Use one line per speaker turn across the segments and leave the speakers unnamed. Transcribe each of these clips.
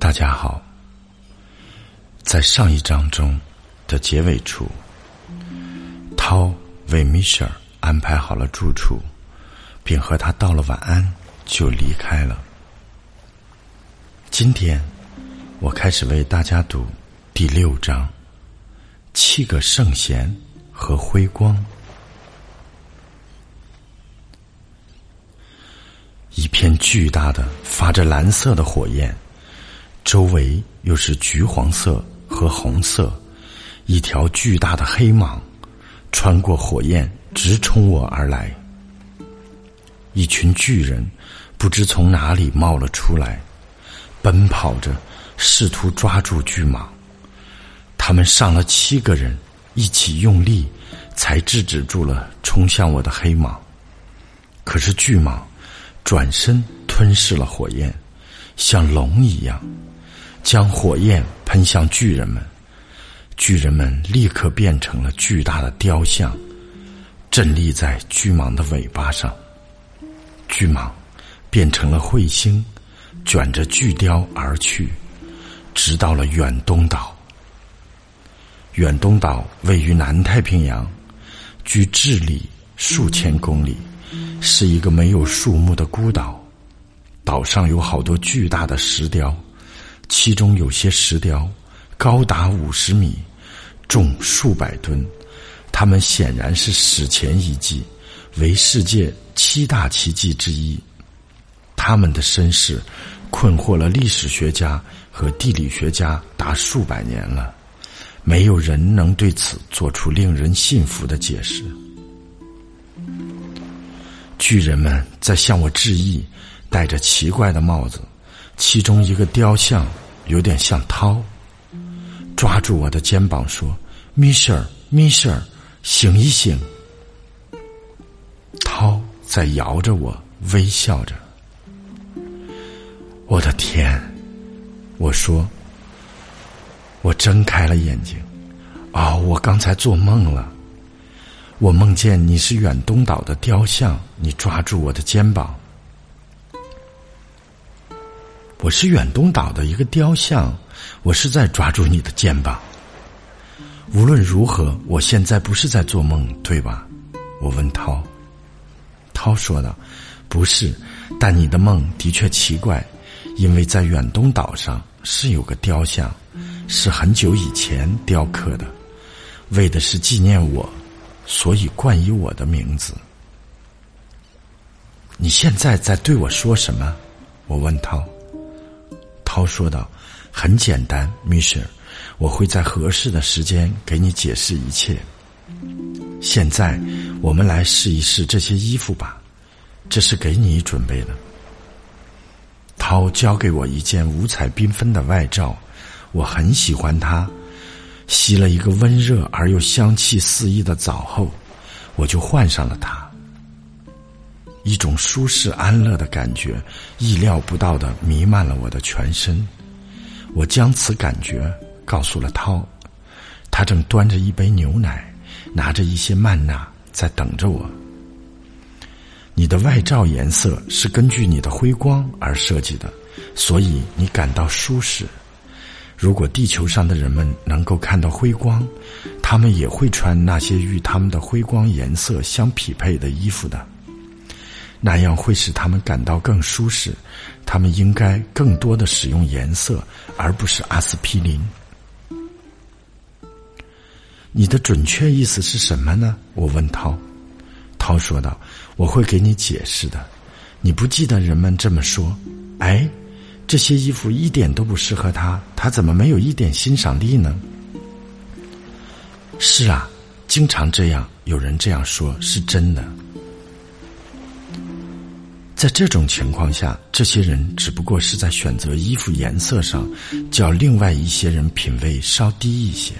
大家好，在上一章中的结尾处，涛为米歇尔安排好了住处，并和他道了晚安，就离开了。今天，我开始为大家读第六章：七个圣贤和辉光。一片巨大的、发着蓝色的火焰，周围又是橘黄色和红色。一条巨大的黑蟒穿过火焰，直冲我而来。一群巨人不知从哪里冒了出来，奔跑着，试图抓住巨蟒。他们上了七个人，一起用力，才制止住了冲向我的黑蟒。可是巨蟒。转身吞噬了火焰，像龙一样，将火焰喷向巨人们。巨人们立刻变成了巨大的雕像，站立在巨蟒的尾巴上。巨蟒变成了彗星，卷着巨雕而去，直到了远东岛。远东岛位于南太平洋，距智利数千公里。是一个没有树木的孤岛，岛上有好多巨大的石雕，其中有些石雕高达五十米，重数百吨，它们显然是史前遗迹，为世界七大奇迹之一。他们的身世困惑了历史学家和地理学家达数百年了，没有人能对此做出令人信服的解释。巨人们在向我致意，戴着奇怪的帽子。其中一个雕像有点像涛，抓住我的肩膀说：“米歇尔，米歇尔，醒一醒！”涛在摇着我，微笑着。我的天！我说：“我睁开了眼睛。哦，我刚才做梦了。”我梦见你是远东岛的雕像，你抓住我的肩膀。我是远东岛的一个雕像，我是在抓住你的肩膀。无论如何，我现在不是在做梦，对吧？我问涛。涛说道：“不是，但你的梦的确奇怪，因为在远东岛上是有个雕像，是很久以前雕刻的，为的是纪念我。”所以冠以我的名字。你现在在对我说什么？我问涛。涛说道：“很简单，米歇尔，我会在合适的时间给你解释一切。现在，我们来试一试这些衣服吧，这是给你准备的。”涛交给我一件五彩缤纷的外罩，我很喜欢它。吸了一个温热而又香气四溢的澡后，我就换上了它。一种舒适安乐的感觉，意料不到的弥漫了我的全身。我将此感觉告诉了涛，他正端着一杯牛奶，拿着一些曼娜在等着我。你的外罩颜色是根据你的辉光而设计的，所以你感到舒适。如果地球上的人们能够看到辉光，他们也会穿那些与他们的辉光颜色相匹配的衣服的。那样会使他们感到更舒适。他们应该更多的使用颜色，而不是阿司匹林。你的准确意思是什么呢？我问涛。涛说道：“我会给你解释的。你不记得人们这么说？哎。”这些衣服一点都不适合他，他怎么没有一点欣赏力呢？是啊，经常这样，有人这样说，是真的。在这种情况下，这些人只不过是在选择衣服颜色上较另外一些人品味稍低一些，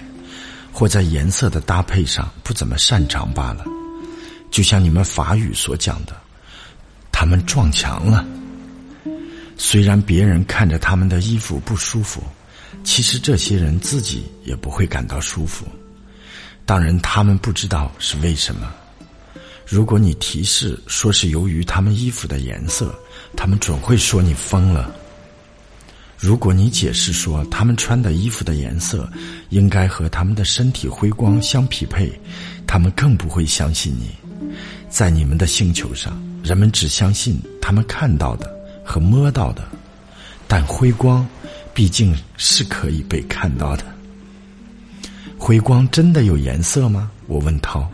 或在颜色的搭配上不怎么擅长罢了。就像你们法语所讲的，他们撞墙了。虽然别人看着他们的衣服不舒服，其实这些人自己也不会感到舒服。当然，他们不知道是为什么。如果你提示说是由于他们衣服的颜色，他们准会说你疯了。如果你解释说他们穿的衣服的颜色应该和他们的身体辉光相匹配，他们更不会相信你。在你们的星球上，人们只相信他们看到的和摸到的，但辉光毕竟是可以被看到的。辉光真的有颜色吗？我问涛。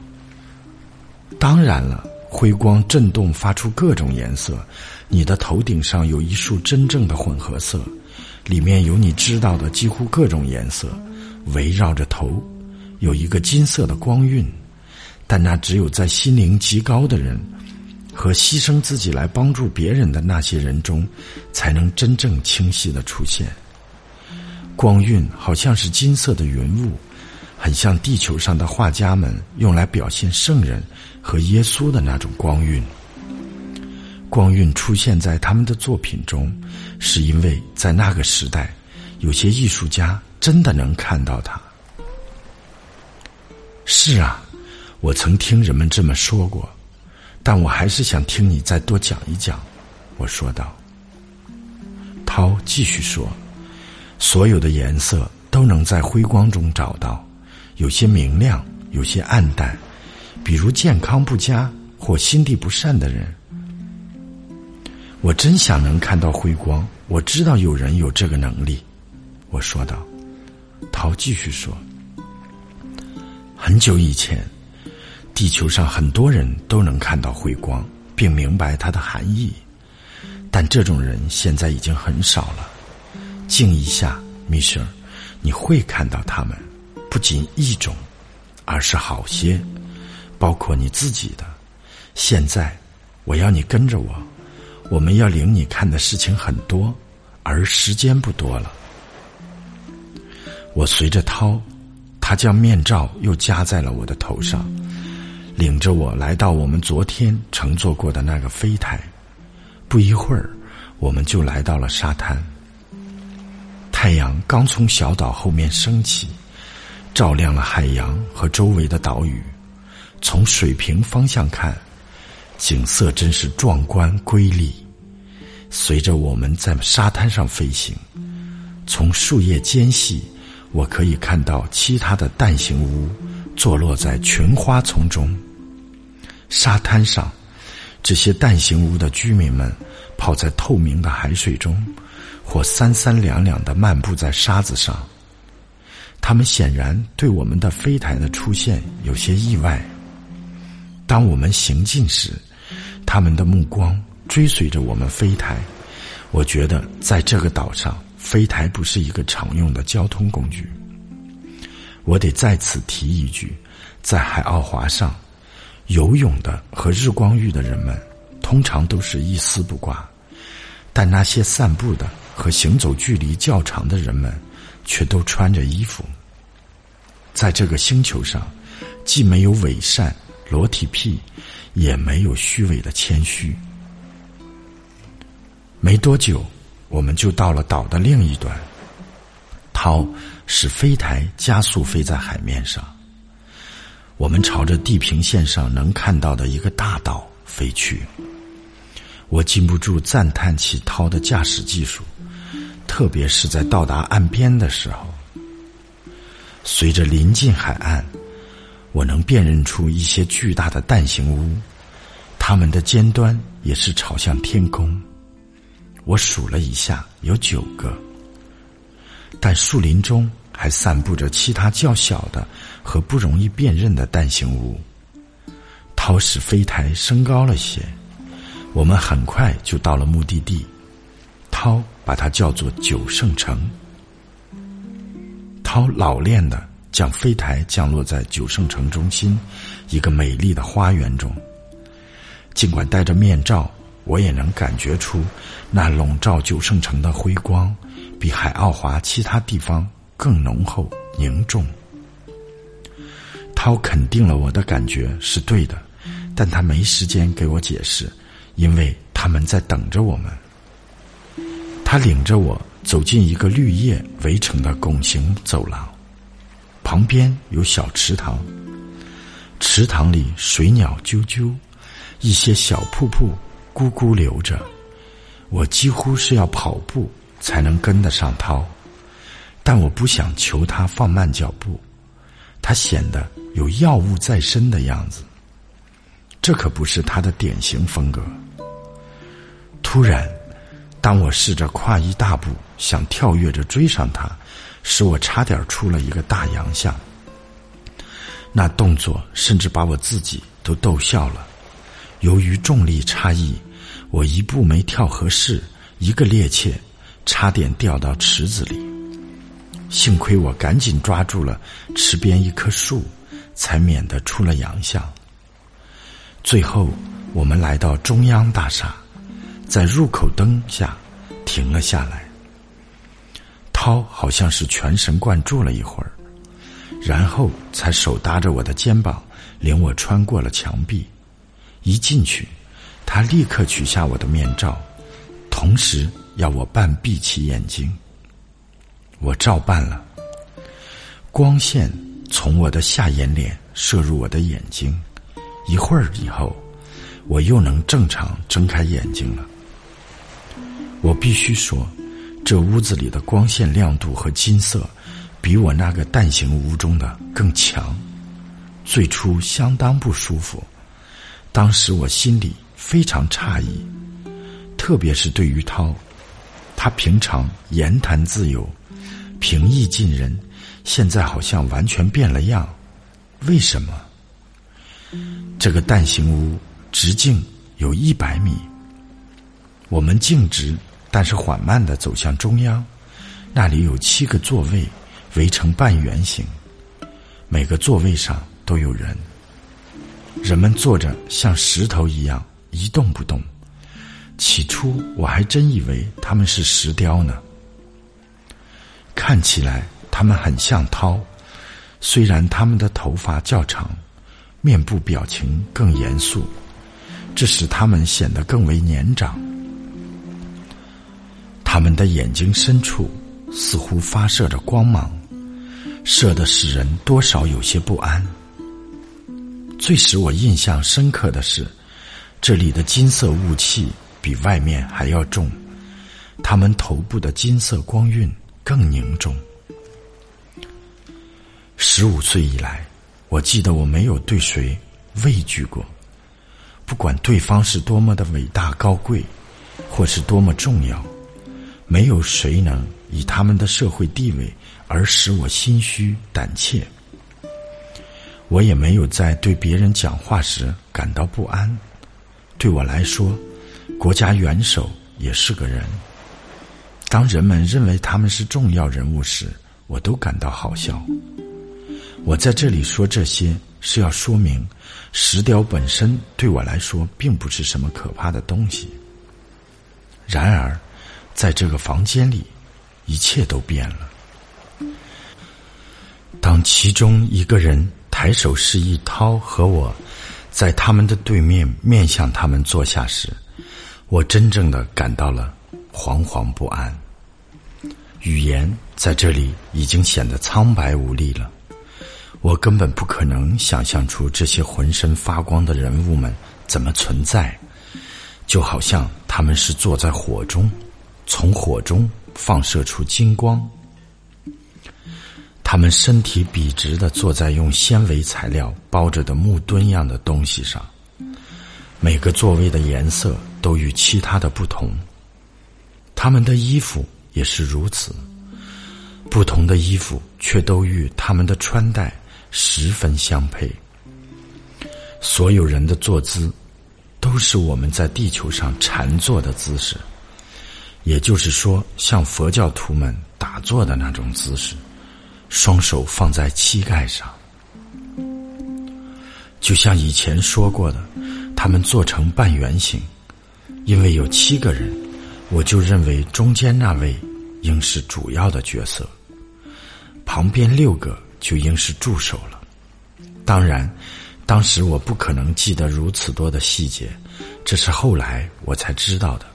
当然了，辉光震动发出各种颜色。你的头顶上有一束真正的混合色，里面有你知道的几乎各种颜色，围绕着头有一个金色的光晕。但那只有在心灵极高的人和牺牲自己来帮助别人的那些人中，才能真正清晰的出现。光晕好像是金色的云雾，很像地球上的画家们用来表现圣人和耶稣的那种光晕。光晕出现在他们的作品中，是因为在那个时代，有些艺术家真的能看到它。是啊。我曾听人们这么说过，但我还是想听你再多讲一讲。”我说道。涛继续说：“所有的颜色都能在辉光中找到，有些明亮，有些暗淡。比如健康不佳或心地不善的人。我真想能看到辉光。我知道有人有这个能力。”我说道。涛继续说：“很久以前。”地球上很多人都能看到辉光，并明白它的含义，但这种人现在已经很少了。静一下，米舍，你会看到他们，不仅一种，而是好些，包括你自己的。现在，我要你跟着我，我们要领你看的事情很多，而时间不多了。我随着涛，他将面罩又加在了我的头上。领着我来到我们昨天乘坐过的那个飞台，不一会儿，我们就来到了沙滩。太阳刚从小岛后面升起，照亮了海洋和周围的岛屿。从水平方向看，景色真是壮观瑰丽。随着我们在沙滩上飞行，从树叶间隙，我可以看到其他的蛋形屋坐落在群花丛中。沙滩上，这些蛋形屋的居民们泡在透明的海水中，或三三两两的漫步在沙子上。他们显然对我们的飞台的出现有些意外。当我们行进时，他们的目光追随着我们飞台。我觉得在这个岛上，飞台不是一个常用的交通工具。我得再次提一句，在海奥华上。游泳的和日光浴的人们，通常都是一丝不挂，但那些散步的和行走距离较长的人们，却都穿着衣服。在这个星球上，既没有伪善、裸体癖，也没有虚伪的谦虚。没多久，我们就到了岛的另一端。涛使飞台加速飞在海面上。我们朝着地平线上能看到的一个大岛飞去，我禁不住赞叹起涛的驾驶技术，特别是在到达岸边的时候。随着临近海岸，我能辨认出一些巨大的蛋形屋，它们的尖端也是朝向天空。我数了一下，有九个，但树林中。还散布着其他较小的和不容易辨认的蛋形屋。涛使飞台升高了些，我们很快就到了目的地。涛把它叫做九圣城。涛老练的将飞台降落在九圣城中心一个美丽的花园中。尽管戴着面罩，我也能感觉出那笼罩九圣城的辉光比海奥华其他地方。更浓厚凝重。涛肯定了我的感觉是对的，但他没时间给我解释，因为他们在等着我们。他领着我走进一个绿叶围成的拱形走廊，旁边有小池塘，池塘里水鸟啾啾，一些小瀑布咕咕流着。我几乎是要跑步才能跟得上涛，但我不想求他放慢脚步，他显得有药物在身的样子，这可不是他的典型风格。突然，当我试着跨一大步，想跳跃着追上他，使我差点出了一个大洋相。那动作甚至把我自己都逗笑了。由于重力差异，我一步没跳合适，一个趔趄，差点掉到池子里。幸亏我赶紧抓住了池边一棵树，才免得出了洋相。最后，我们来到中央大厦，在入口灯下停了下来。涛好像是全神贯注了一会儿。然后才手搭着我的肩膀，领我穿过了墙壁。一进去，他立刻取下我的面罩，同时要我半闭起眼睛。我照办了。光线从我的下眼睑射入我的眼睛，一会儿以后，我又能正常睁开眼睛了。我必须说，这屋子里的光线亮度和金色。比我那个蛋形屋中的更强，最初相当不舒服。当时我心里非常诧异，特别是对于涛，他平常言谈自由、平易近人，现在好像完全变了样。为什么？这个蛋形屋直径有一百米，我们径直但是缓慢的走向中央，那里有七个座位。围成半圆形，每个座位上都有人。人们坐着像石头一样一动不动。起初我还真以为他们是石雕呢。看起来他们很像涛，虽然他们的头发较长，面部表情更严肃，这使他们显得更为年长。他们的眼睛深处似乎发射着光芒。射的使人多少有些不安。最使我印象深刻的是，这里的金色雾气比外面还要重，他们头部的金色光晕更凝重。十五岁以来，我记得我没有对谁畏惧过，不管对方是多么的伟大高贵，或是多么重要，没有谁能以他们的社会地位。而使我心虚胆怯，我也没有在对别人讲话时感到不安。对我来说，国家元首也是个人。当人们认为他们是重要人物时，我都感到好笑。我在这里说这些，是要说明石雕本身对我来说并不是什么可怕的东西。然而，在这个房间里，一切都变了。当其中一个人抬手示意涛和我，在他们的对面面向他们坐下时，我真正的感到了惶惶不安。语言在这里已经显得苍白无力了。我根本不可能想象出这些浑身发光的人物们怎么存在，就好像他们是坐在火中，从火中放射出金光。他们身体笔直的坐在用纤维材料包着的木墩样的东西上，每个座位的颜色都与其他的不同，他们的衣服也是如此，不同的衣服却都与他们的穿戴十分相配。所有人的坐姿都是我们在地球上禅坐的姿势，也就是说，像佛教徒们打坐的那种姿势。双手放在膝盖上，就像以前说过的，他们做成半圆形。因为有七个人，我就认为中间那位应是主要的角色，旁边六个就应是助手了。当然，当时我不可能记得如此多的细节，这是后来我才知道的。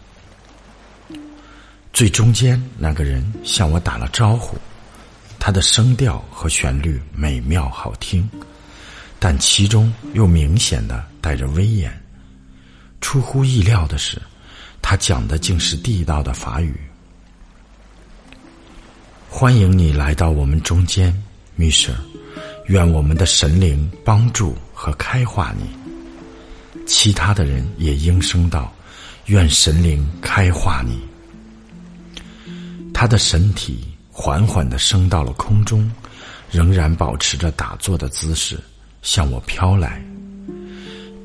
最中间那个人向我打了招呼。他的声调和旋律美妙好听，但其中又明显的带着威严。出乎意料的是，他讲的竟是地道的法语。欢迎你来到我们中间，米舍。愿我们的神灵帮助和开化你。其他的人也应声道：“愿神灵开化你。”他的身体缓缓的升到了空中，仍然保持着打坐的姿势向我飘来。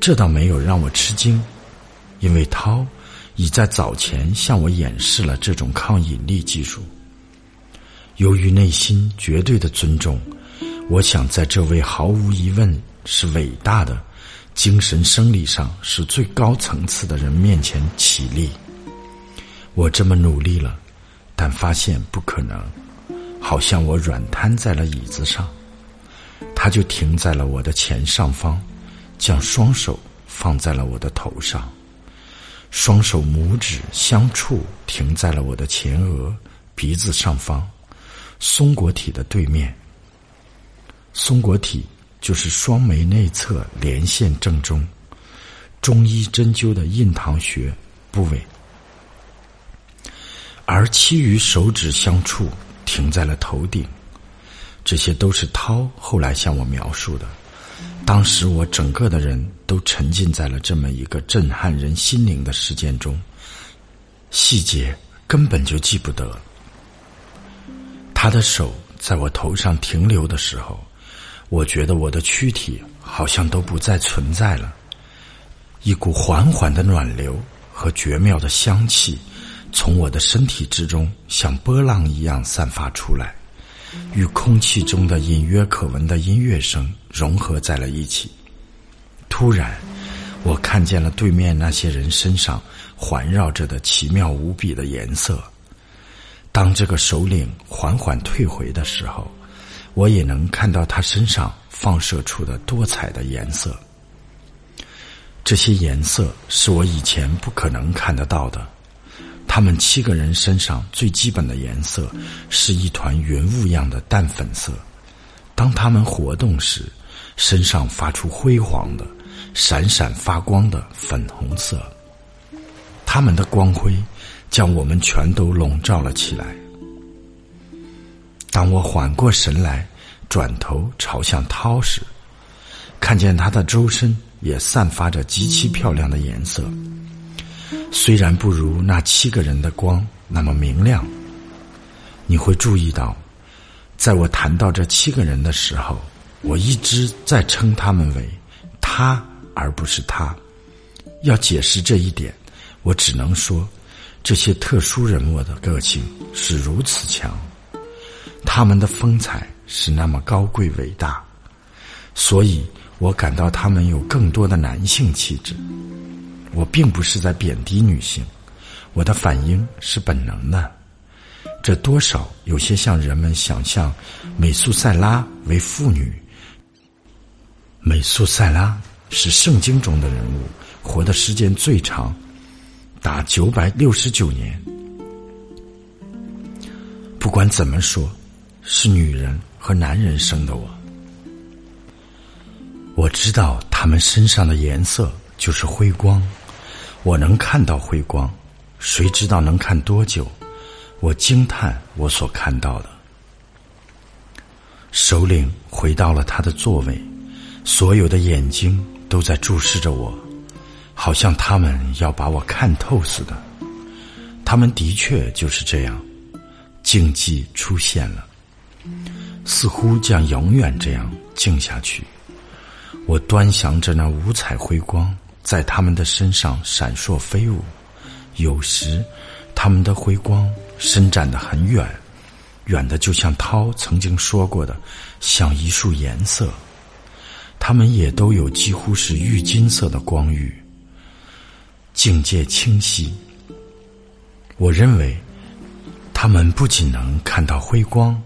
这倒没有让我吃惊，因为涛已在早前向我演示了这种抗引力技术。由于内心绝对的尊重。我想在这位毫无疑问是伟大的、精神生理上是最高层次的人面前起立。我这么努力了，但发现不可能。好像我软瘫在了椅子上，他就停在了我的前上方，将双手放在了我的头上，双手拇指相触，停在了我的前额、鼻子上方，松果体的对面。松果体就是双眉内侧连线正中，中医针灸的印堂穴部位，而其余手指相触停在了头顶。这些都是涛后来向我描述的。当时我整个的人都沉浸在了这么一个震撼人心灵的事件中，细节根本就记不得。他的手在我头上停留的时候。我觉得我的躯体好像都不再存在了，一股缓缓的暖流和绝妙的香气从我的身体之中像波浪一样散发出来，与空气中的隐约可闻的音乐声融合在了一起。突然，我看见了对面那些人身上环绕着的奇妙无比的颜色。当这个首领缓缓退回的时候。我也能看到他身上放射出的多彩的颜色，这些颜色是我以前不可能看得到的。他们七个人身上最基本的颜色是一团云雾样的淡粉色，当他们活动时，身上发出辉煌的、闪闪发光的粉红色。他们的光辉将我们全都笼罩了起来。当我缓过神来，转头朝向涛时，看见他的周身也散发着极其漂亮的颜色，虽然不如那七个人的光那么明亮。你会注意到，在我谈到这七个人的时候，我一直在称他们为“他”而不是“他”。要解释这一点，我只能说，这些特殊人物的个性是如此强。他们的风采是那么高贵伟大，所以我感到他们有更多的男性气质。我并不是在贬低女性，我的反应是本能的。这多少有些像人们想象美素塞拉为妇女。美素塞拉是圣经中的人物，活的时间最长，达九百六十九年。不管怎么说。是女人和男人生的我，我知道他们身上的颜色就是辉光，我能看到辉光，谁知道能看多久？我惊叹我所看到的。首领回到了他的座位，所有的眼睛都在注视着我，好像他们要把我看透似的。他们的确就是这样，静寂出现了。似乎将永远这样静下去。我端详着那五彩辉光在他们的身上闪烁飞舞，有时，他们的辉光伸展得很远，远的就像涛曾经说过的，像一束颜色。他们也都有几乎是玉金色的光晕，境界清晰。我认为，他们不仅能看到辉光。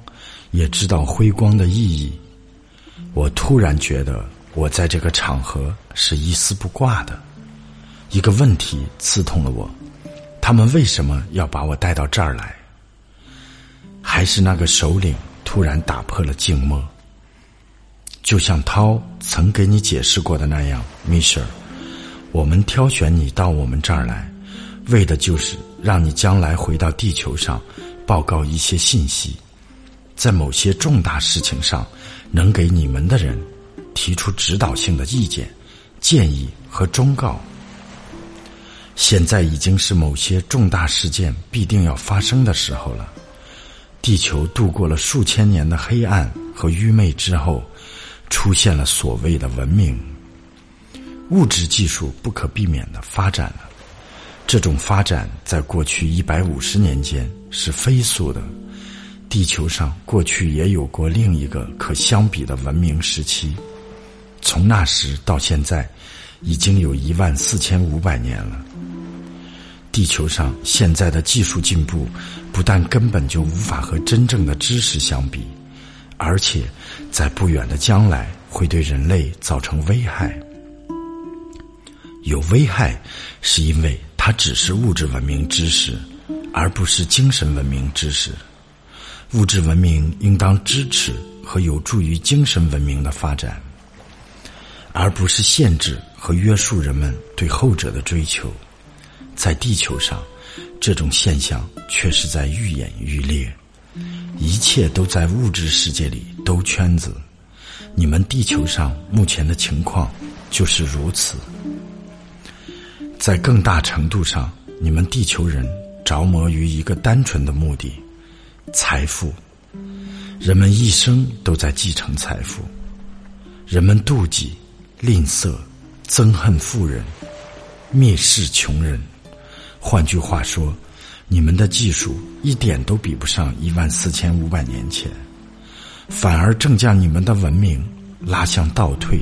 也知道辉光的意义。我突然觉得，我在这个场合是一丝不挂的。一个问题刺痛了我：他们为什么要把我带到这儿来？还是那个首领突然打破了静默？就像涛曾给你解释过的那样，米歇尔，我们挑选你到我们这儿来，为的就是让你将来回到地球上，报告一些信息。在某些重大事情上，能给你们的人提出指导性的意见、建议和忠告。现在已经是某些重大事件必定要发生的时候了。地球度过了数千年的黑暗和愚昧之后，出现了所谓的文明。物质技术不可避免的发展了，这种发展在过去一百五十年间是飞速的。地球上过去也有过另一个可相比的文明时期，从那时到现在，已经有一万四千五百年了。地球上现在的技术进步，不但根本就无法和真正的知识相比，而且在不远的将来会对人类造成危害。有危害，是因为它只是物质文明知识，而不是精神文明知识。物质文明应当支持和有助于精神文明的发展，而不是限制和约束人们对后者的追求。在地球上，这种现象却是在愈演愈烈。一切都在物质世界里兜圈子。你们地球上目前的情况就是如此。在更大程度上，你们地球人着魔于一个单纯的目的——财富。人们一生都在继承财富。人们妒忌、吝啬、憎恨富人，蔑视穷人。换句话说，你们的技术一点都比不上一万四千五百年前，反而正将你们的文明拉向倒退。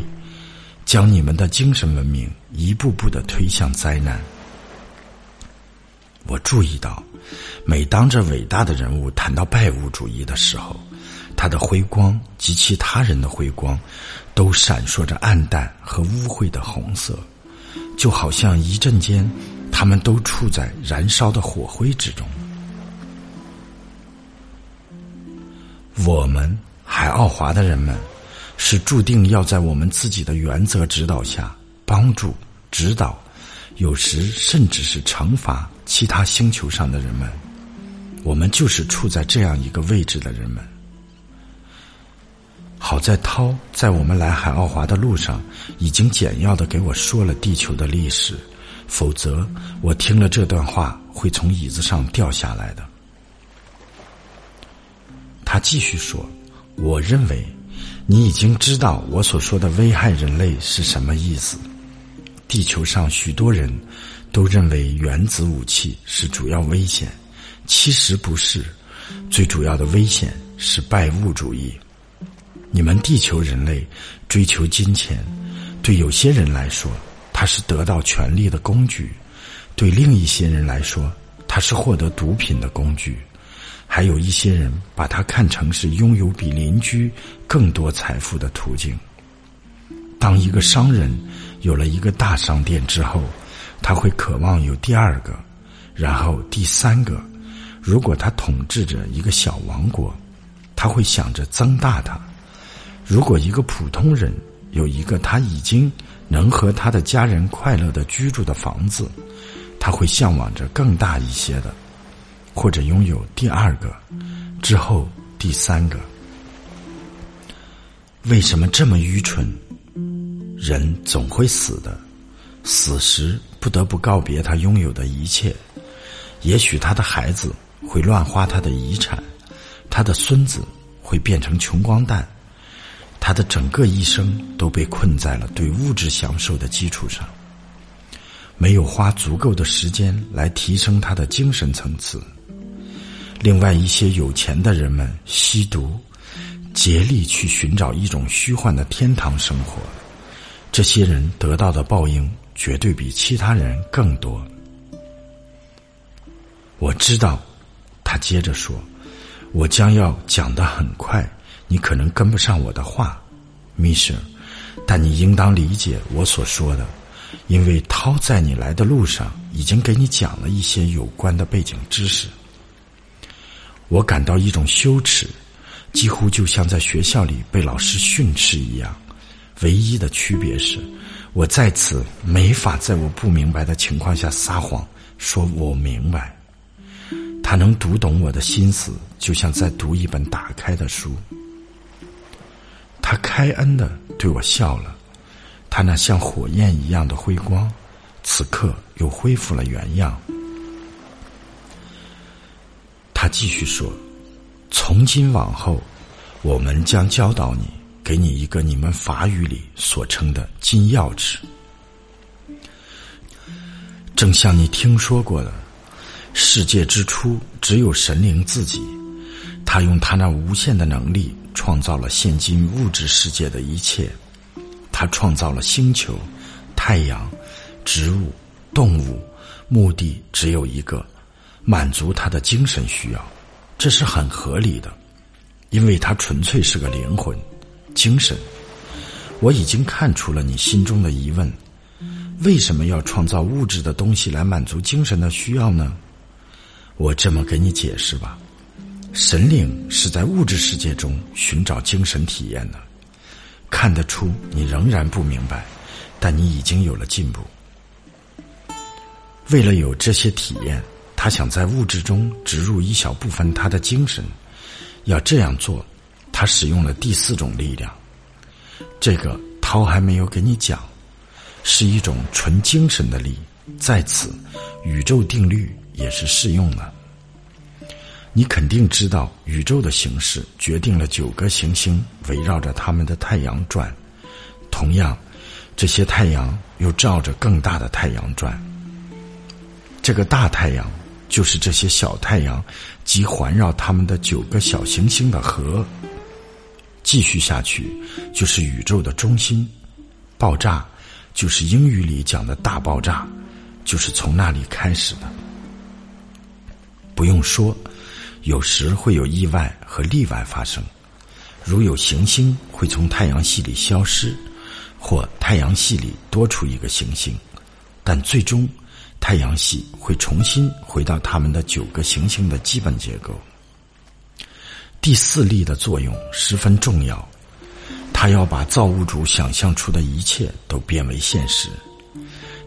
将你们的精神文明一步步的推向灾难。我注意到，每当这伟大的人物谈到拜物主义的时候，他的辉光及其他人的辉光，都闪烁着暗淡和污秽的红色，就好像一阵间，他们都处在燃烧的火灰之中。我们海奥华的人们。是注定要在我们自己的原则指导下帮助、指导，有时甚至是惩罚其他星球上的人们。我们就是处在这样一个位置的人们。好在涛在我们来海奥华的路上，已经简要的给我说了地球的历史，否则我听了这段话会从椅子上掉下来的。他继续说：“我认为。”你已经知道我所说的危害人类是什么意思。地球上许多人都认为原子武器是主要危险，其实不是。最主要的危险是拜物主义。你们地球人类追求金钱，对有些人来说，它是得到权力的工具；对另一些人来说，它是获得毒品的工具。还有一些人把它看成是拥有比邻居更多财富的途径。当一个商人有了一个大商店之后，他会渴望有第二个，然后第三个。如果他统治着一个小王国，他会想着增大它。如果一个普通人有一个他已经能和他的家人快乐的居住的房子，他会向往着更大一些的。或者拥有第二个，之后第三个。为什么这么愚蠢？人总会死的，死时不得不告别他拥有的一切。也许他的孩子会乱花他的遗产，他的孙子会变成穷光蛋，他的整个一生都被困在了对物质享受的基础上，没有花足够的时间来提升他的精神层次。另外一些有钱的人们吸毒，竭力去寻找一种虚幻的天堂生活。这些人得到的报应绝对比其他人更多。我知道，他接着说：“我将要讲得很快，你可能跟不上我的话，米舍，但你应当理解我所说的，因为涛在你来的路上已经给你讲了一些有关的背景知识。”我感到一种羞耻，几乎就像在学校里被老师训斥一样。唯一的区别是，我在此没法在我不明白的情况下撒谎，说我明白。他能读懂我的心思，就像在读一本打开的书。他开恩的对我笑了，他那像火焰一样的辉光，此刻又恢复了原样。他继续说：“从今往后，我们将教导你，给你一个你们法语里所称的金钥匙。正像你听说过的，世界之初只有神灵自己，他用他那无限的能力创造了现今物质世界的一切，他创造了星球、太阳、植物、动物，目的只有一个。”满足他的精神需要，这是很合理的，因为他纯粹是个灵魂、精神。我已经看出了你心中的疑问：为什么要创造物质的东西来满足精神的需要呢？我这么给你解释吧：神灵是在物质世界中寻找精神体验的。看得出你仍然不明白，但你已经有了进步。为了有这些体验。他想在物质中植入一小部分他的精神，要这样做，他使用了第四种力量。这个涛还没有给你讲，是一种纯精神的力，在此，宇宙定律也是适用的。你肯定知道，宇宙的形式决定了九个行星围绕着他们的太阳转，同样，这些太阳又照着更大的太阳转。这个大太阳。就是这些小太阳及环绕他们的九个小行星的核。继续下去，就是宇宙的中心。爆炸，就是英语里讲的大爆炸，就是从那里开始的。不用说，有时会有意外和例外发生，如有行星会从太阳系里消失，或太阳系里多出一个行星，但最终。太阳系会重新回到它们的九个行星的基本结构。第四力的作用十分重要，它要把造物主想象出的一切都变为现实。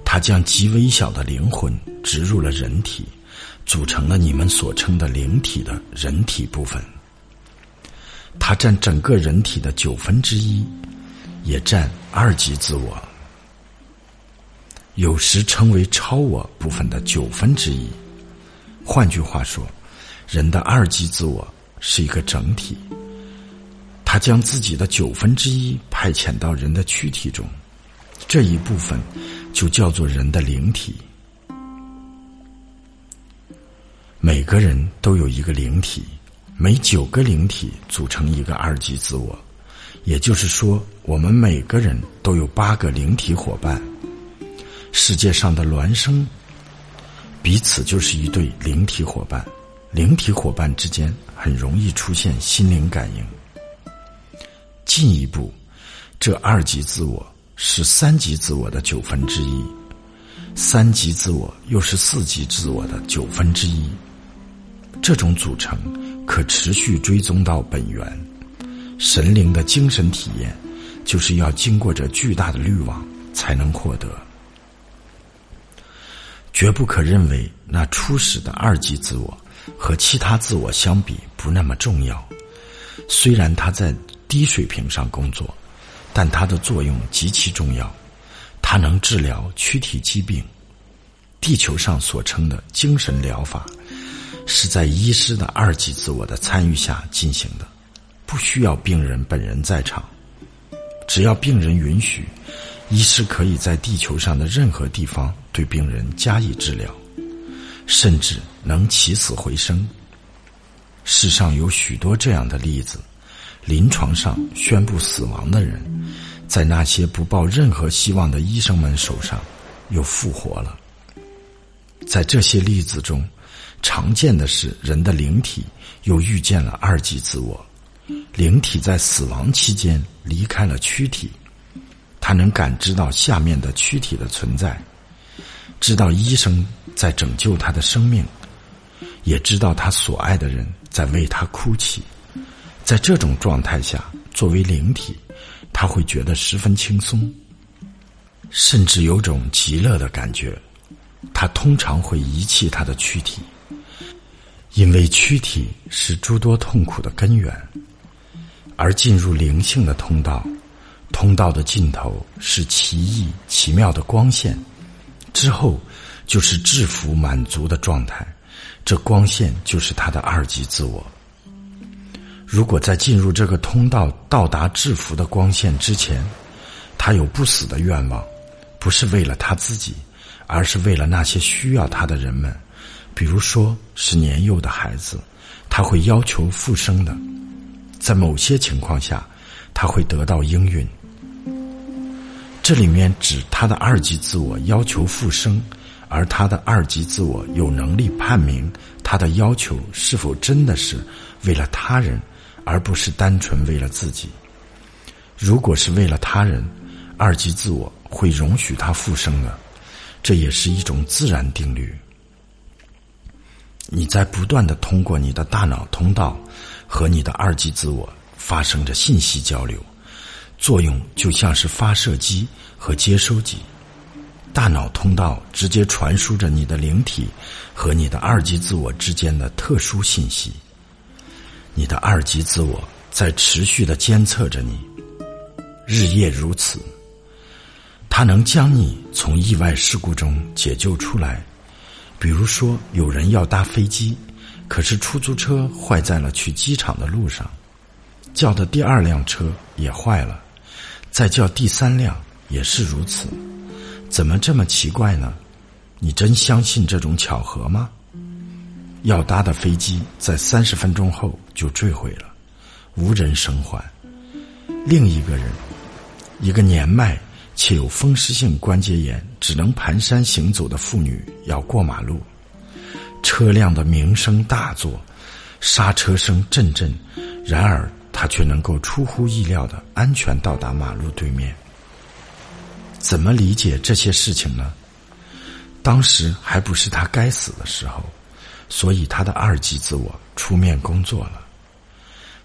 它将极微小的灵魂植入了人体，组成了你们所称的灵体的人体部分。它占整个人体的九分之一，也占二级自我。有时称为超我部分的九分之一。换句话说，人的二级自我是一个整体，他将自己的九分之一派遣到人的躯体中，这一部分就叫做人的灵体。每个人都有一个灵体，每九个灵体组成一个二级自我，也就是说，我们每个人都有八个灵体伙伴。世界上的孪生彼此就是一对灵体伙伴，灵体伙伴之间很容易出现心灵感应。进一步，这二级自我是三级自我的九分之一，三级自我又是四级自我的九分之一。这种组成可持续追踪到本源。神灵的精神体验，就是要经过这巨大的滤网才能获得。绝不可认为那初始的二级自我和其他自我相比不那么重要。虽然它在低水平上工作，但它的作用极其重要。它能治疗躯体疾病。地球上所称的精神疗法，是在医师的二级自我的参与下进行的，不需要病人本人在场。只要病人允许。医师可以在地球上的任何地方对病人加以治疗，甚至能起死回生。世上有许多这样的例子：临床上宣布死亡的人，在那些不抱任何希望的医生们手上又复活了。在这些例子中，常见的是人的灵体又遇见了二级自我，灵体在死亡期间离开了躯体。他能感知到下面的躯体的存在，知道医生在拯救他的生命，也知道他所爱的人在为他哭泣。在这种状态下，作为灵体，他会觉得十分轻松，甚至有种极乐的感觉。他通常会遗弃他的躯体，因为躯体是诸多痛苦的根源，而进入灵性的通道，通道的尽头是奇异奇妙的光线，之后就是制服满足的状态。这光线就是他的二级自我。如果在进入这个通道到达制服的光线之前，他有不死的愿望，不是为了他自己，而是为了那些需要他的人们。比如说是年幼的孩子，他会要求复生的，在某些情况下，他会得到应允。这里面指他的二级自我要求复生，而他的二级自我有能力判明他的要求是否真的是为了他人，而不是单纯为了自己。如果是为了他人，二级自我会容许他复生的，这也是一种自然定律。你在不断的通过你的大脑通道和你的二级自我发生着信息交流，作用就像是发射机和接收机。大脑通道直接传输着你的灵体和你的二级自我之间的特殊信息。你的二级自我在持续的监测着你，日夜如此。它能将你从意外事故中解救出来。比如说，有人要搭飞机，可是出租车坏在了去机场的路上，叫的第二辆车也坏了，再叫第三辆也是如此，怎么这么奇怪呢？你真相信这种巧合吗？要搭的飞机在三十分钟后就坠毁了，无人生还。另一个人，一个年迈。且有风湿性关节炎、只能蹒跚行走的妇女要过马路，车辆的鸣声大作，刹车声阵阵，然而她却能够出乎意料的安全到达马路对面。怎么理解这些事情呢？当时还不是他该死的时候，所以他的二级自我出面工作了，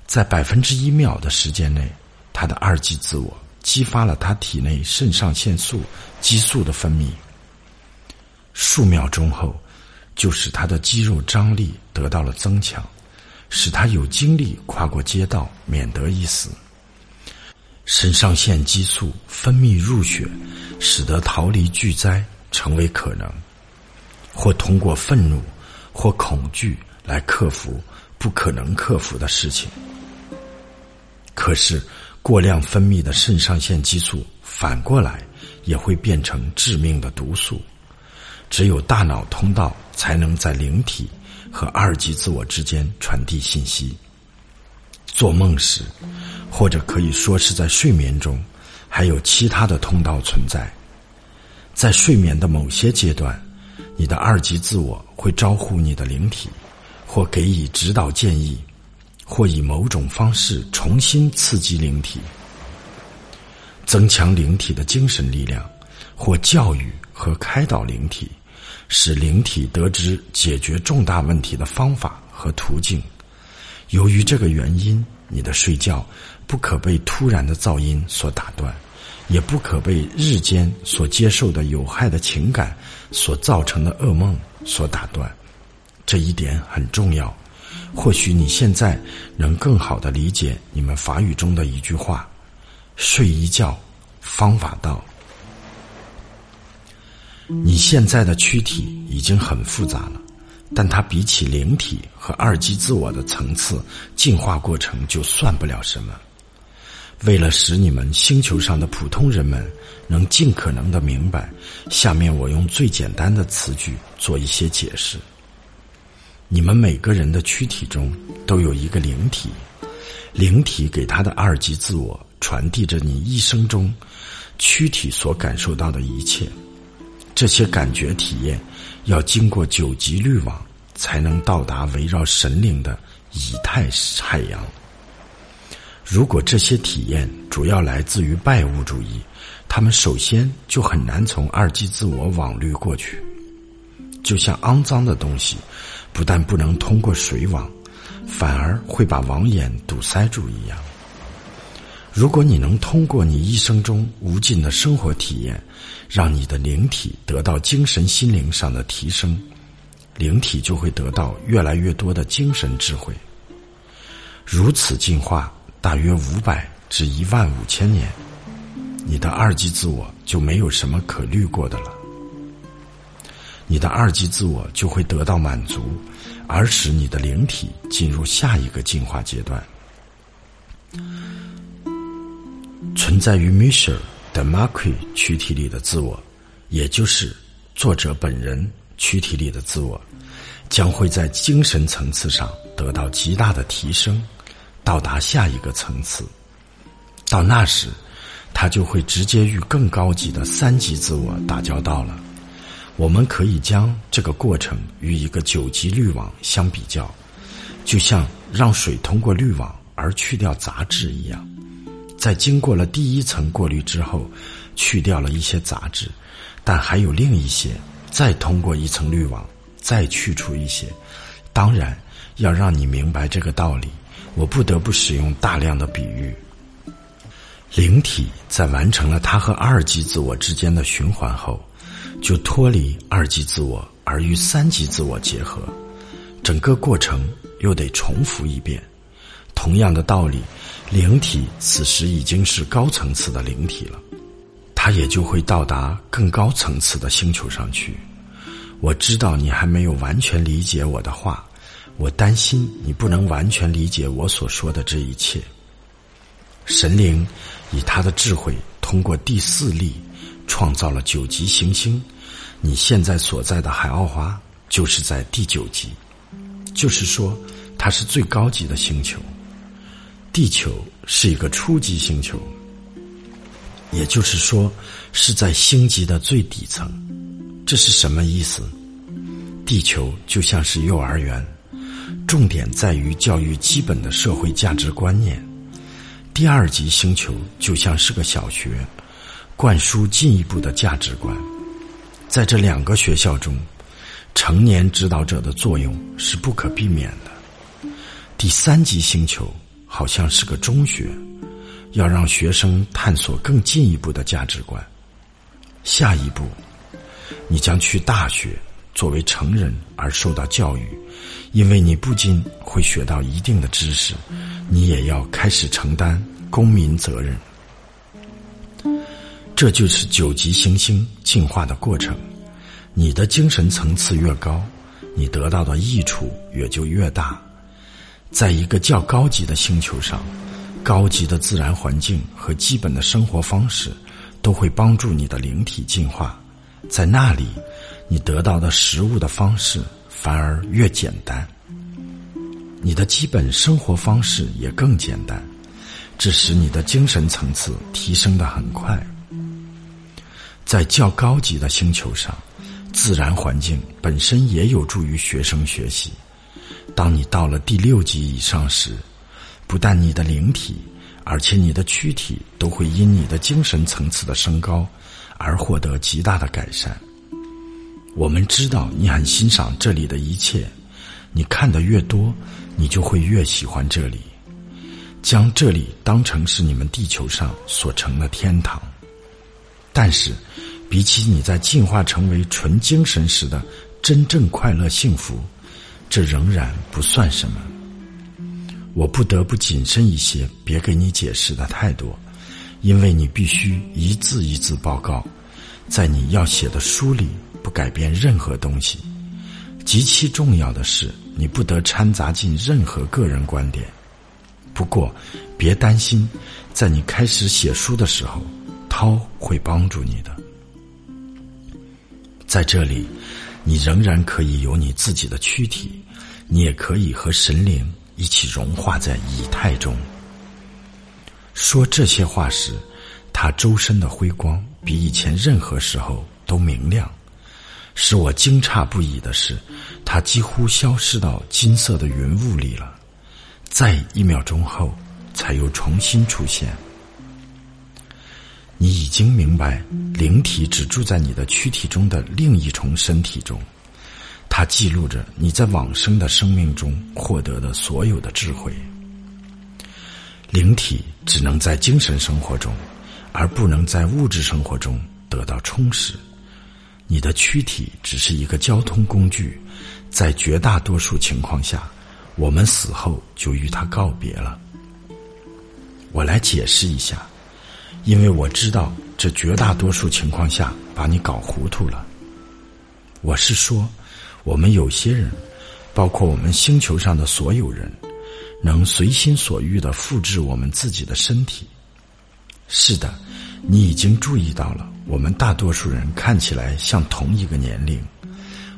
在百分之一秒的时间内，他的二级自我。激发了他体内肾上腺素激素的分泌。数秒钟后，就使他的肌肉张力得到了增强，使他有精力跨过街道，免得一死。肾上腺激素分泌入血，使得逃离巨灾成为可能，或通过愤怒或恐惧来克服不可能克服的事情。可是。过量分泌的肾上腺激素反过来也会变成致命的毒素。只有大脑通道才能在灵体和二级自我之间传递信息。做梦时，或者可以说是在睡眠中，还有其他的通道存在。在睡眠的某些阶段，你的二级自我会招呼你的灵体，或给予指导建议。或以某种方式重新刺激灵体，增强灵体的精神力量，或教育和开导灵体，使灵体得知解决重大问题的方法和途径。由于这个原因，你的睡觉不可被突然的噪音所打断，也不可被日间所接受的有害的情感所造成的噩梦所打断。这一点很重要。或许你现在能更好的理解你们法语中的一句话：“睡一觉，方法到。”你现在的躯体已经很复杂了，但它比起灵体和二级自我的层次进化过程就算不了什么。为了使你们星球上的普通人们能尽可能的明白，下面我用最简单的词句做一些解释。你们每个人的躯体中都有一个灵体，灵体给他的二级自我传递着你一生中躯体所感受到的一切。这些感觉体验要经过九级滤网，才能到达围绕神灵的以太海洋。如果这些体验主要来自于拜物主义，他们首先就很难从二级自我网滤过去，就像肮脏的东西。不但不能通过水网，反而会把网眼堵塞住一样。如果你能通过你一生中无尽的生活体验，让你的灵体得到精神心灵上的提升，灵体就会得到越来越多的精神智慧。如此进化，大约五百至一万五千年，你的二级自我就没有什么可虑过的了。你的二级自我就会得到满足，而使你的灵体进入下一个进化阶段。存在于 Michel 的 m a r q u i 躯体里的自我，也就是作者本人躯体里的自我，将会在精神层次上得到极大的提升，到达下一个层次。到那时，他就会直接与更高级的三级自我打交道了。我们可以将这个过程与一个九级滤网相比较，就像让水通过滤网而去掉杂质一样，在经过了第一层过滤之后，去掉了一些杂质，但还有另一些，再通过一层滤网再去除一些。当然，要让你明白这个道理，我不得不使用大量的比喻。灵体在完成了它和二级自我之间的循环后。就脱离二级自我，而与三级自我结合，整个过程又得重复一遍。同样的道理，灵体此时已经是高层次的灵体了，它也就会到达更高层次的星球上去。我知道你还没有完全理解我的话，我担心你不能完全理解我所说的这一切。神灵以他的智慧，通过第四力。创造了九级行星，你现在所在的海奥华就是在第九级，就是说它是最高级的星球。地球是一个初级星球，也就是说是在星级的最底层。这是什么意思？地球就像是幼儿园，重点在于教育基本的社会价值观念。第二级星球就像是个小学。灌输进一步的价值观，在这两个学校中，成年指导者的作用是不可避免的。第三级星球好像是个中学，要让学生探索更进一步的价值观。下一步，你将去大学，作为成人而受到教育，因为你不仅会学到一定的知识，你也要开始承担公民责任。这就是九级行星进化的过程。你的精神层次越高，你得到的益处也就越大。在一个较高级的星球上，高级的自然环境和基本的生活方式都会帮助你的灵体进化。在那里，你得到的食物的方式反而越简单，你的基本生活方式也更简单，这使你的精神层次提升的很快。在较高级的星球上，自然环境本身也有助于学生学习。当你到了第六级以上时，不但你的灵体，而且你的躯体都会因你的精神层次的升高而获得极大的改善。我们知道你很欣赏这里的一切，你看得越多，你就会越喜欢这里，将这里当成是你们地球上所成的天堂。但是，比起你在进化成为纯精神时的真正快乐幸福，这仍然不算什么。我不得不谨慎一些，别给你解释的太多，因为你必须一字一字报告，在你要写的书里不改变任何东西。极其重要的是，你不得掺杂进任何个人观点。不过，别担心，在你开始写书的时候。涛会帮助你的，在这里，你仍然可以有你自己的躯体，你也可以和神灵一起融化在以太中。说这些话时，他周身的辉光比以前任何时候都明亮。使我惊诧不已的是，他几乎消失到金色的云雾里了，在一秒钟后，才又重新出现。你已经明白，灵体只住在你的躯体中的另一重身体中，它记录着你在往生的生命中获得的所有的智慧。灵体只能在精神生活中，而不能在物质生活中得到充实。你的躯体只是一个交通工具，在绝大多数情况下，我们死后就与它告别了。我来解释一下，因为我知道这绝大多数情况下把你搞糊涂了。我是说，我们有些人，包括我们星球上的所有人，能随心所欲的复制我们自己的身体。是的，你已经注意到了，我们大多数人看起来像同一个年龄。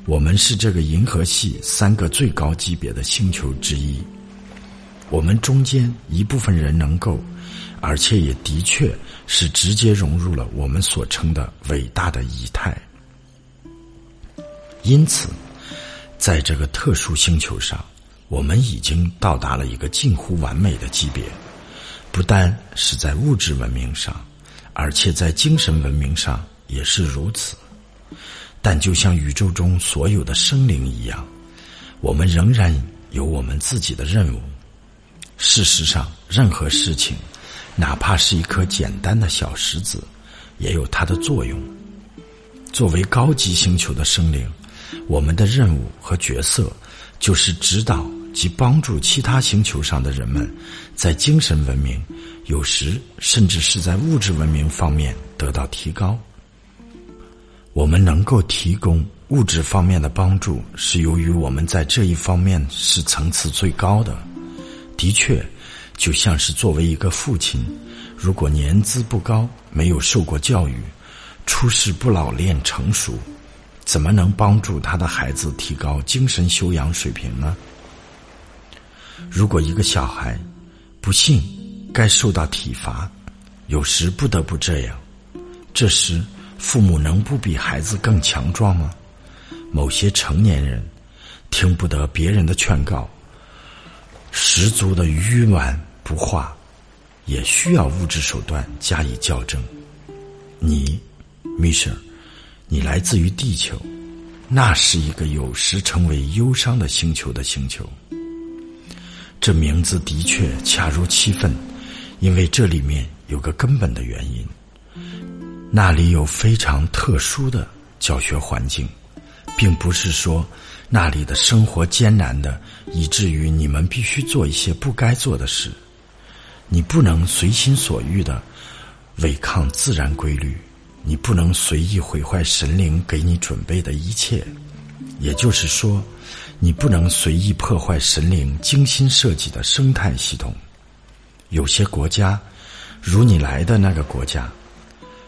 我们是这个银河系三个最高级别的星球之一。我们中间一部分人能够，而且也的确是直接融入了我们所称的伟大的仪态。因此，在这个特殊星球上，我们已经到达了一个近乎完美的级别，不单是在物质文明上，而且在精神文明上也是如此。但就像宇宙中所有的生灵一样，我们仍然有我们自己的任务。事实上，任何事情，哪怕是一颗简单的小石子，也有它的作用。作为高级星球的生灵，我们的任务和角色就是指导及帮助其他星球上的人们，在精神文明，有时甚至是在物质文明方面得到提高。我们能够提供物质方面的帮助，是由于我们在这一方面是层次最高的。的确，就像是作为一个父亲，如果年资不高，没有受过教育，出世不老练成熟，怎么能帮助他的孩子提高精神修养水平呢？如果一个小孩不幸该受到体罚，有时不得不这样，这时父母能不比孩子更强壮吗？某些成年人听不得别人的劝告。十足的愚顽不化，也需要物质手段加以校正。你，米舍，你来自于地球，那是一个有时成为忧伤的星球的星球。这名字的确恰如其分，因为这里面有个根本的原因：那里有非常特殊的教学环境，并不是说。那里的生活艰难的，以至于你们必须做一些不该做的事。你不能随心所欲的违抗自然规律，你不能随意毁坏神灵给你准备的一切。也就是说，你不能随意破坏神灵精心设计的生态系统。有些国家，如你来的那个国家，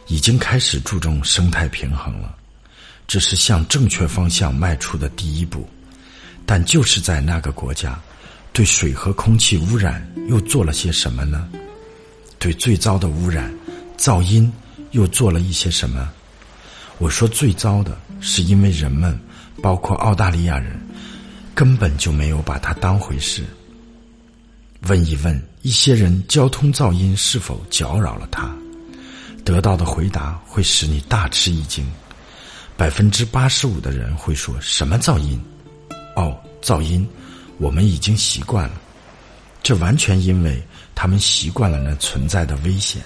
已经开始注重生态平衡了。这是向正确方向迈出的第一步，但就是在那个国家，对水和空气污染又做了些什么呢？对最糟的污染，噪音又做了一些什么？我说最糟的是因为人们，包括澳大利亚人，根本就没有把它当回事。问一问一些人，交通噪音是否搅扰了他？得到的回答会使你大吃一惊。百分之八十五的人会说什么噪音？哦，噪音，我们已经习惯了。这完全因为他们习惯了那存在的危险。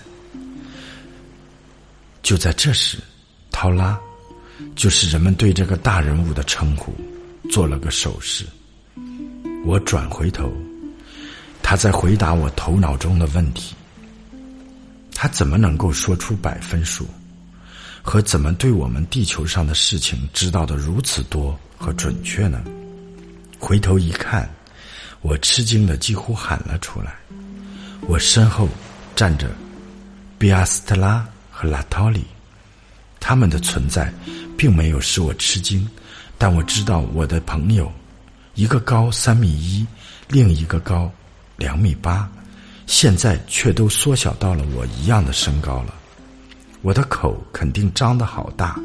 就在这时，涛拉，就是人们对这个大人物的称呼，做了个手势。我转回头，他在回答我头脑中的问题。他怎么能够说出百分数？和怎么对我们地球上的事情知道的如此多和准确呢？回头一看，我吃惊的几乎喊了出来。我身后站着比阿斯特拉和拉托里，他们的存在并没有使我吃惊，但我知道我的朋友，一个高三米一，另一个高两米八，现在却都缩小到了我一样的身高了。我的口肯定张得好大，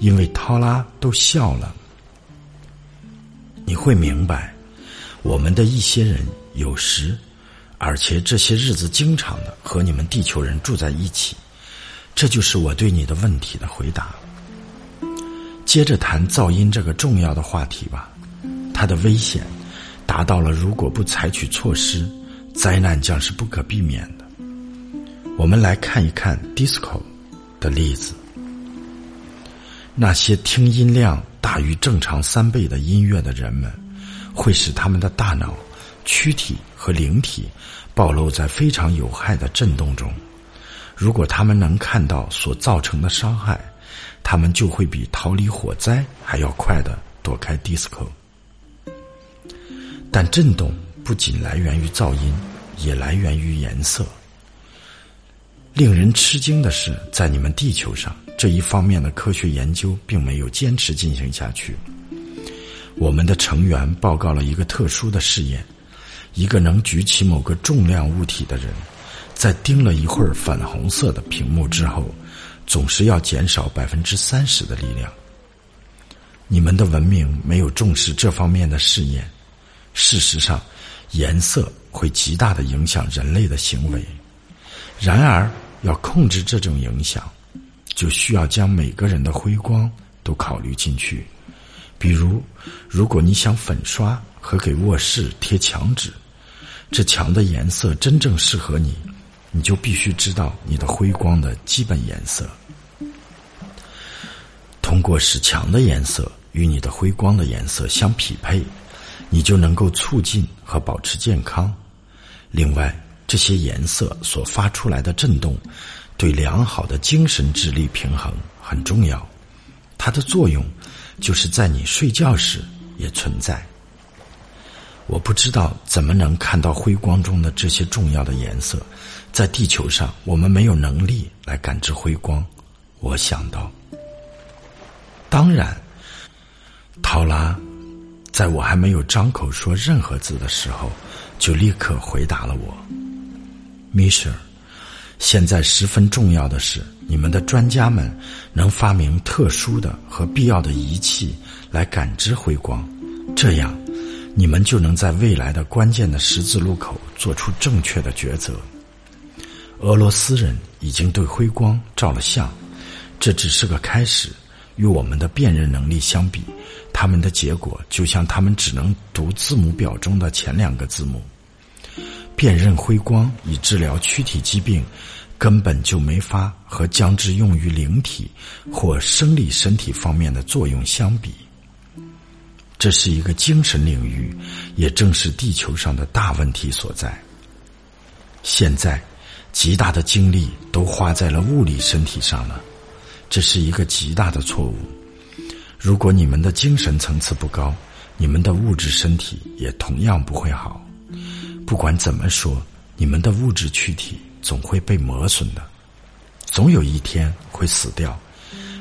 因为涛拉都笑了。你会明白，我们的一些人有时，而且这些日子经常的和你们地球人住在一起。这就是我对你的问题的回答。接着谈噪音这个重要的话题吧，它的危险达到了，如果不采取措施，灾难将是不可避免的。我们来看一看 disco。的例子，那些听音量大于正常三倍的音乐的人们，会使他们的大脑、躯体和灵体暴露在非常有害的震动中。如果他们能看到所造成的伤害，他们就会比逃离火灾还要快的躲开 disco。但震动不仅来源于噪音，也来源于颜色。令人吃惊的是，在你们地球上这一方面的科学研究并没有坚持进行下去。我们的成员报告了一个特殊的试验：一个能举起某个重量物体的人，在盯了一会儿粉红色的屏幕之后，总是要减少百分之三十的力量。你们的文明没有重视这方面的试验。事实上，颜色会极大的影响人类的行为。然而，要控制这种影响，就需要将每个人的辉光都考虑进去。比如，如果你想粉刷和给卧室贴墙纸，这墙的颜色真正适合你，你就必须知道你的辉光的基本颜色。通过使墙的颜色与你的辉光的颜色相匹配。你就能够促进和保持健康。另外，这些颜色所发出来的震动，对良好的精神智力平衡很重要。它的作用就是在你睡觉时也存在。我不知道怎么能看到辉光中的这些重要的颜色。在地球上，我们没有能力来感知辉光。我想到，当然，陶拉。在我还没有张口说任何字的时候，就立刻回答了我：“米舍，现在十分重要的是，你们的专家们能发明特殊的和必要的仪器来感知辉光，这样，你们就能在未来的关键的十字路口做出正确的抉择。俄罗斯人已经对辉光照了相，这只是个开始。与我们的辨认能力相比。”他们的结果就像他们只能读字母表中的前两个字母。辨认辉光以治疗躯体疾病，根本就没法和将之用于灵体或生理身体方面的作用相比。这是一个精神领域，也正是地球上的大问题所在。现在，极大的精力都花在了物理身体上了，这是一个极大的错误。如果你们的精神层次不高，你们的物质身体也同样不会好。不管怎么说，你们的物质躯体总会被磨损的，总有一天会死掉。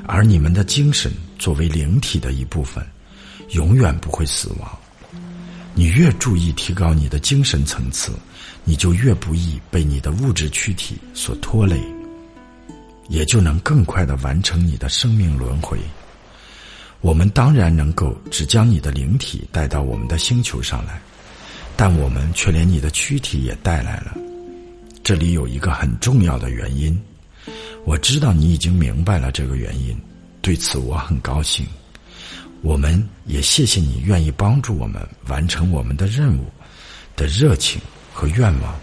而你们的精神作为灵体的一部分，永远不会死亡。你越注意提高你的精神层次，你就越不易被你的物质躯体所拖累，也就能更快的完成你的生命轮回。我们当然能够只将你的灵体带到我们的星球上来，但我们却连你的躯体也带来了。这里有一个很重要的原因，我知道你已经明白了这个原因，对此我很高兴。我们也谢谢你愿意帮助我们完成我们的任务的热情和愿望。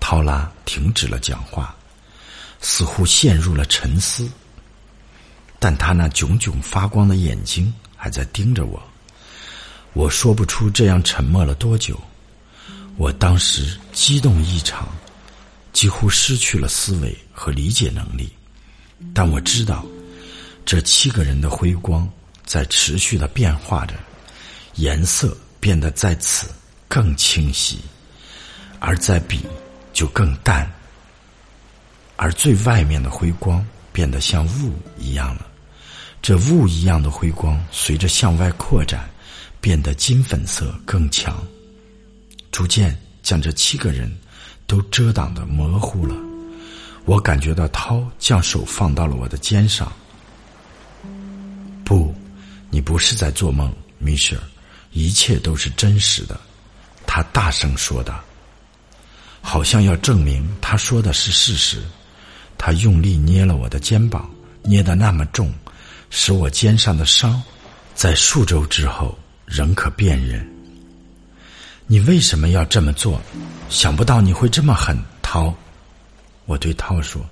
陶拉停止了讲话，似乎陷入了沉思。但他那炯炯发光的眼睛还在盯着我，我说不出这样沉默了多久。我当时激动异常，几乎失去了思维和理解能力。但我知道，这七个人的辉光在持续的变化着，颜色变得在此更清晰，而在彼就更淡，而最外面的辉光变得像雾一样了。这雾一样的辉光随着向外扩展，变得金粉色更强，逐渐将这七个人都遮挡的模糊了。我感觉到涛将手放到了我的肩上。不，你不是在做梦，米歇尔，一切都是真实的。他大声说道，好像要证明他说的是事实。他用力捏了我的肩膀，捏得那么重。使我肩上的伤，在数周之后仍可辨认。你为什么要这么做？想不到你会这么狠，涛。我对涛说：“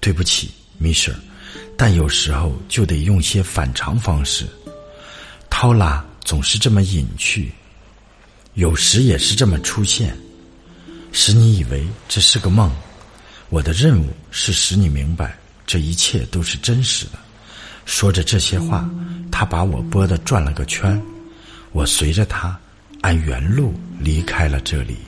对不起，米舍，但有时候就得用些反常方式。涛拉总是这么隐去，有时也是这么出现，使你以为这是个梦。我的任务是使你明白，这一切都是真实的。说着这些话，他把我拨的转了个圈，我随着他按原路离开了这里。